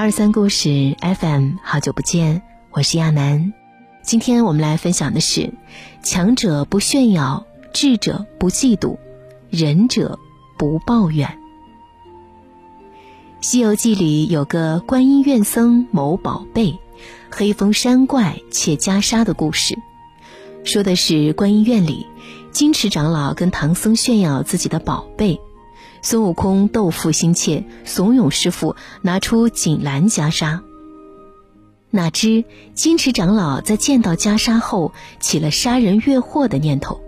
二三故事 FM，好久不见，我是亚楠。今天我们来分享的是：强者不炫耀，智者不嫉妒，仁者不抱怨。《西游记》里有个观音院僧谋宝贝，黑风山怪窃袈裟的故事，说的是观音院里，金池长老跟唐僧炫耀自己的宝贝。孙悟空斗富心切，怂恿师傅拿出锦兰袈裟。哪知金池长老在见到袈裟后，起了杀人越货的念头，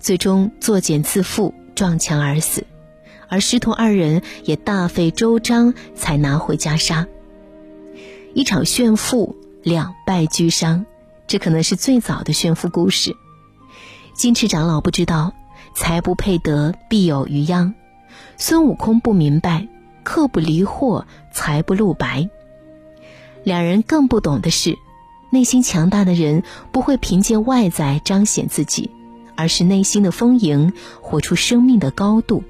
最终作茧自缚，撞墙而死。而师徒二人也大费周章才拿回袈裟。一场炫富，两败俱伤，这可能是最早的炫富故事。金池长老不知道，财不配得，必有余殃。孙悟空不明白，客不离货，财不露白。两人更不懂的是，内心强大的人不会凭借外在彰显自己，而是内心的丰盈，活出生命的高度。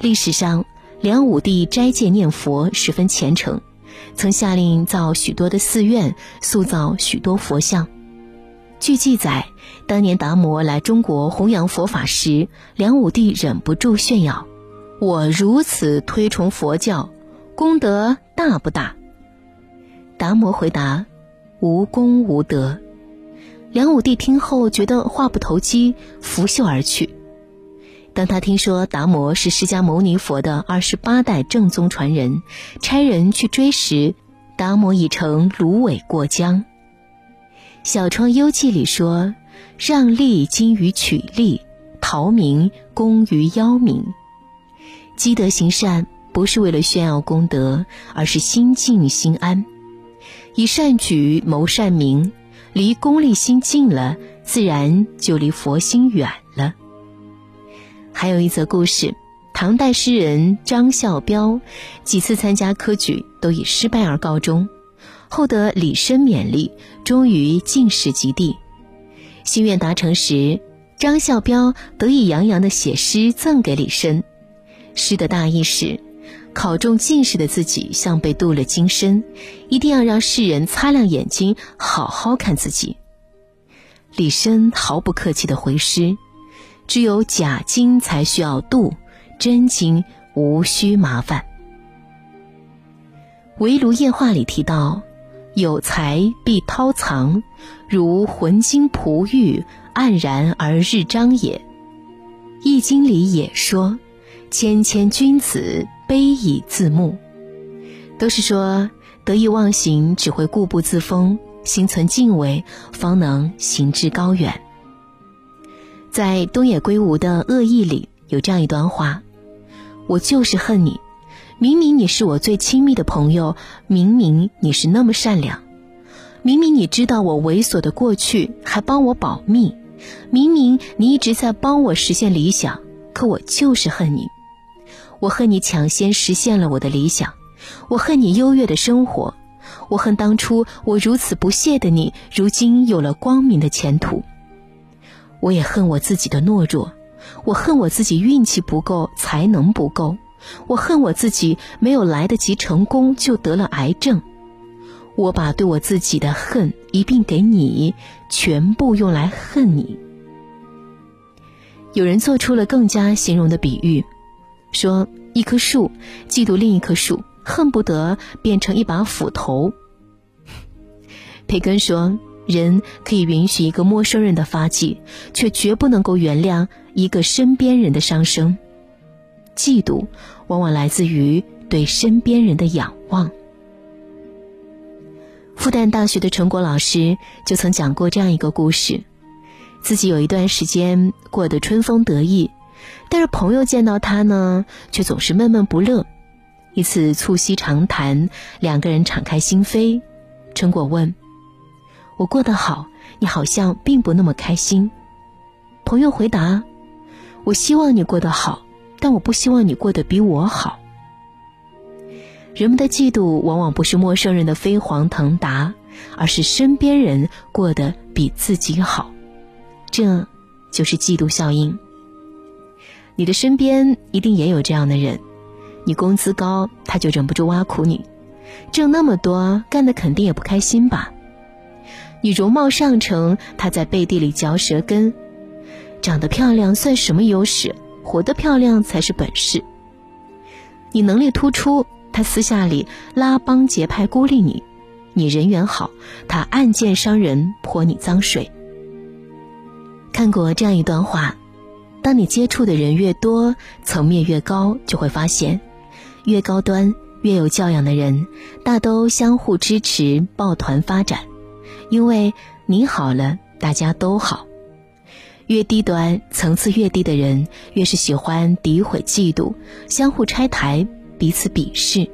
历史上，梁武帝斋戒念佛，十分虔诚，曾下令造许多的寺院，塑造许多佛像。据记载，当年达摩来中国弘扬佛法时，梁武帝忍不住炫耀：“我如此推崇佛教，功德大不大？”达摩回答：“无功无德。”梁武帝听后觉得话不投机，拂袖而去。当他听说达摩是释迦牟尼佛的二十八代正宗传人，差人去追时，达摩已乘芦苇过江。《小窗幽记》里说：“让利精于取利，逃名功于邀名。积德行善不是为了炫耀功德，而是心静心安。以善举谋善名，离功利心近了，自然就离佛心远了。”还有一则故事：唐代诗人张孝标几次参加科举，都以失败而告终。后得李绅勉励，终于进士及第。心愿达成时，张孝标得意洋洋地写诗赠给李绅。诗的大意是：考中进士的自己像被镀了金身，一定要让世人擦亮眼睛，好好看自己。李绅毫不客气地回诗：“只有假金才需要镀，真金无需麻烦。”《围炉夜话》里提到。有才必韬藏，如浑金璞玉，黯然而日张也。易经里也说：“谦谦君子，卑以自牧。”都是说得意忘形只会固步自封，心存敬畏方能行至高远。在东野圭吾的《恶意》里有这样一段话：“我就是恨你。”明明你是我最亲密的朋友，明明你是那么善良，明明你知道我猥琐的过去，还帮我保密，明明你一直在帮我实现理想，可我就是恨你。我恨你抢先实现了我的理想，我恨你优越的生活，我恨当初我如此不屑的你，如今有了光明的前途。我也恨我自己的懦弱，我恨我自己运气不够，才能不够。我恨我自己没有来得及成功就得了癌症，我把对我自己的恨一并给你，全部用来恨你。有人做出了更加形容的比喻，说一棵树嫉妒另一棵树，恨不得变成一把斧头。培根说，人可以允许一个陌生人的发迹，却绝不能够原谅一个身边人的伤生。嫉妒往往来自于对身边人的仰望。复旦大学的陈果老师就曾讲过这样一个故事：自己有一段时间过得春风得意，但是朋友见到他呢，却总是闷闷不乐。一次促膝长谈，两个人敞开心扉。陈果问：“我过得好，你好像并不那么开心。”朋友回答：“我希望你过得好。”但我不希望你过得比我好。人们的嫉妒往往不是陌生人的飞黄腾达，而是身边人过得比自己好，这就是嫉妒效应。你的身边一定也有这样的人，你工资高，他就忍不住挖苦你；挣那么多，干的肯定也不开心吧？你容貌上乘，他在背地里嚼舌根；长得漂亮算什么优势？活得漂亮才是本事。你能力突出，他私下里拉帮结派孤立你；你人缘好，他暗箭伤人泼你脏水。看过这样一段话：当你接触的人越多，层面越高，就会发现，越高端、越有教养的人，大都相互支持、抱团发展。因为你好了，大家都好。越低端、层次越低的人，越是喜欢诋毁、嫉妒，相互拆台，彼此鄙视。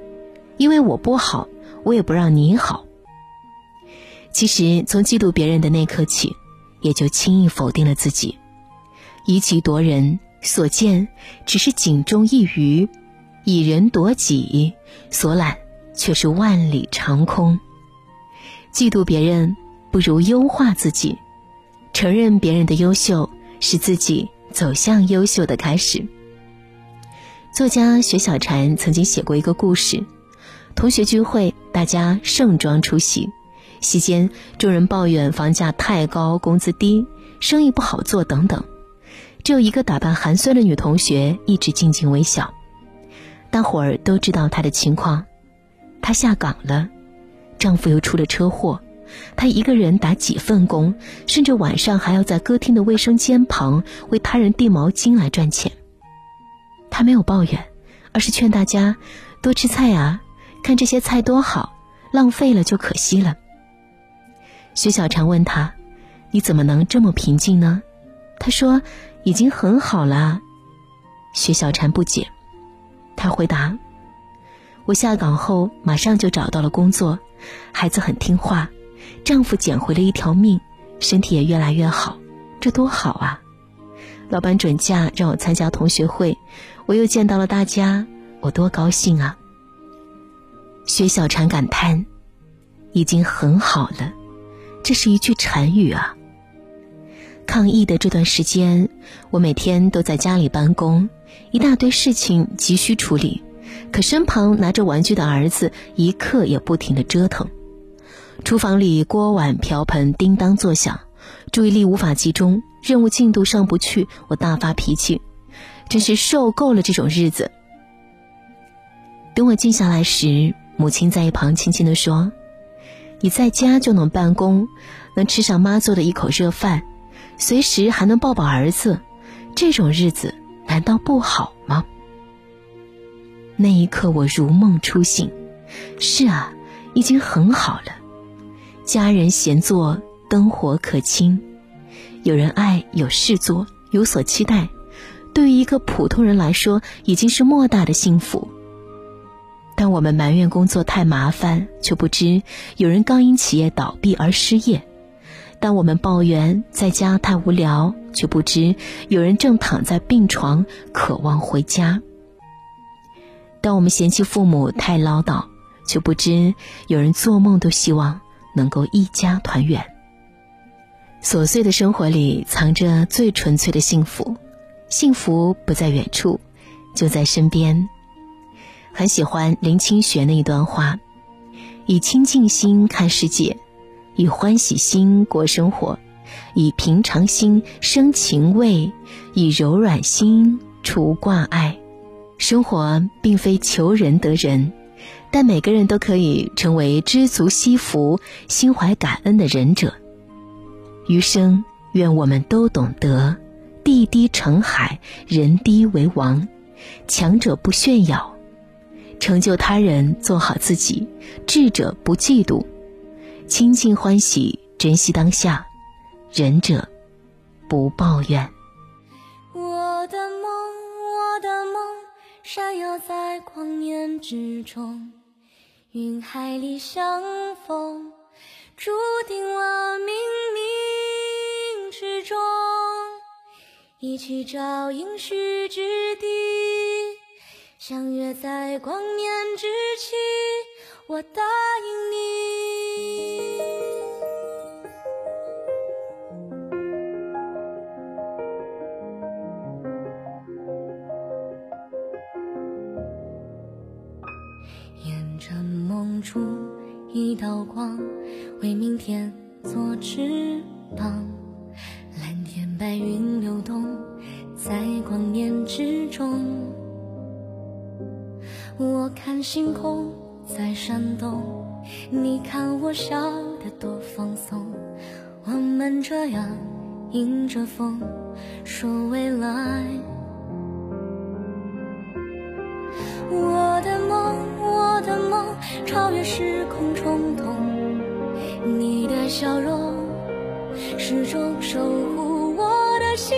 因为我不好，我也不让你好。其实，从嫉妒别人的那刻起，也就轻易否定了自己。以己夺人，所见只是井中一鱼；以人夺己，所揽却是万里长空。嫉妒别人。不如优化自己，承认别人的优秀，是自己走向优秀的开始。作家雪小禅曾经写过一个故事：同学聚会，大家盛装出席，席间众人抱怨房价太高、工资低、生意不好做等等，只有一个打扮寒酸的女同学一直静静微笑。大伙儿都知道她的情况，她下岗了，丈夫又出了车祸。他一个人打几份工，甚至晚上还要在歌厅的卫生间旁为他人递毛巾来赚钱。他没有抱怨，而是劝大家多吃菜啊，看这些菜多好，浪费了就可惜了。薛小婵问他：“你怎么能这么平静呢？”他说：“已经很好了。”薛小婵不解，他回答：“我下岗后马上就找到了工作，孩子很听话。”丈夫捡回了一条命，身体也越来越好，这多好啊！老板准假让我参加同学会，我又见到了大家，我多高兴啊！薛小婵感叹：“已经很好了。”这是一句禅语啊。抗疫的这段时间，我每天都在家里办公，一大堆事情急需处理，可身旁拿着玩具的儿子一刻也不停的折腾。厨房里锅碗瓢盆叮当作响，注意力无法集中，任务进度上不去，我大发脾气，真是受够了这种日子。等我静下来时，母亲在一旁轻轻地说：“你在家就能办公，能吃上妈做的一口热饭，随时还能抱抱儿子，这种日子难道不好吗？”那一刻，我如梦初醒。是啊，已经很好了。家人闲坐，灯火可亲，有人爱，有事做，有所期待，对于一个普通人来说，已经是莫大的幸福。当我们埋怨工作太麻烦，却不知有人刚因企业倒闭而失业；当我们抱怨在家太无聊，却不知有人正躺在病床渴望回家；当我们嫌弃父母太唠叨，却不知有人做梦都希望。能够一家团圆。琐碎的生活里藏着最纯粹的幸福，幸福不在远处，就在身边。很喜欢林清玄的一段话：以清净心看世界，以欢喜心过生活，以平常心生情味，以柔软心除挂碍。生活并非求人得人。但每个人都可以成为知足惜福、心怀感恩的仁者。余生，愿我们都懂得：地低成海，人低为王。强者不炫耀，成就他人；做好自己，智者不嫉妒，清净欢喜，珍惜当下。仁者不抱怨。我的梦，我的梦，闪耀在光年之中。云海里相逢，注定了冥冥之中，一起找应许之地，相约在光年之期，我答应你。道光，为明天做翅膀。蓝天白云流动在光年之中，我看星空在闪动，你看我笑得多放松。我们这样迎着风说未来。超越时空冲动。你的笑容始终守护我的心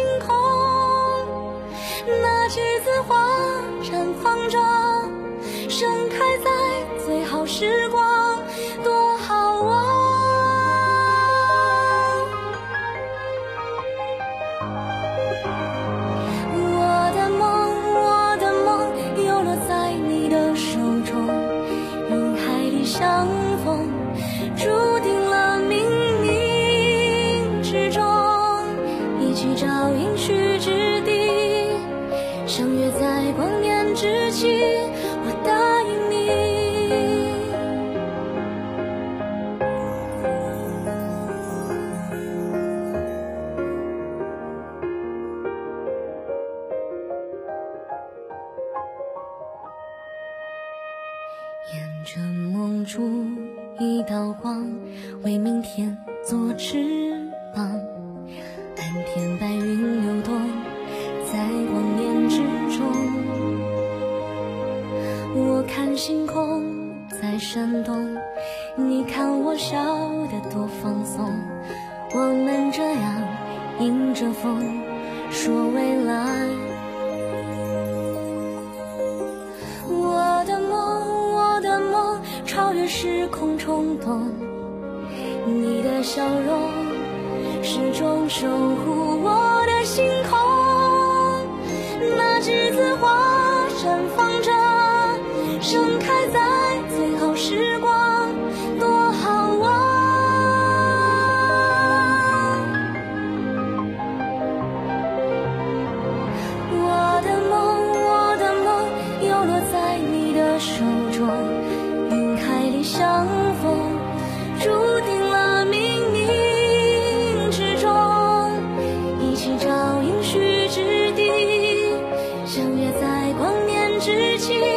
沿着梦筑一道光，为明天做翅膀。蓝天白云流动在光年之中，我看星空在闪动，你看我笑得多放松。我们这样迎着风说未来。时空冲动。你的笑容始终守护我的星空。事情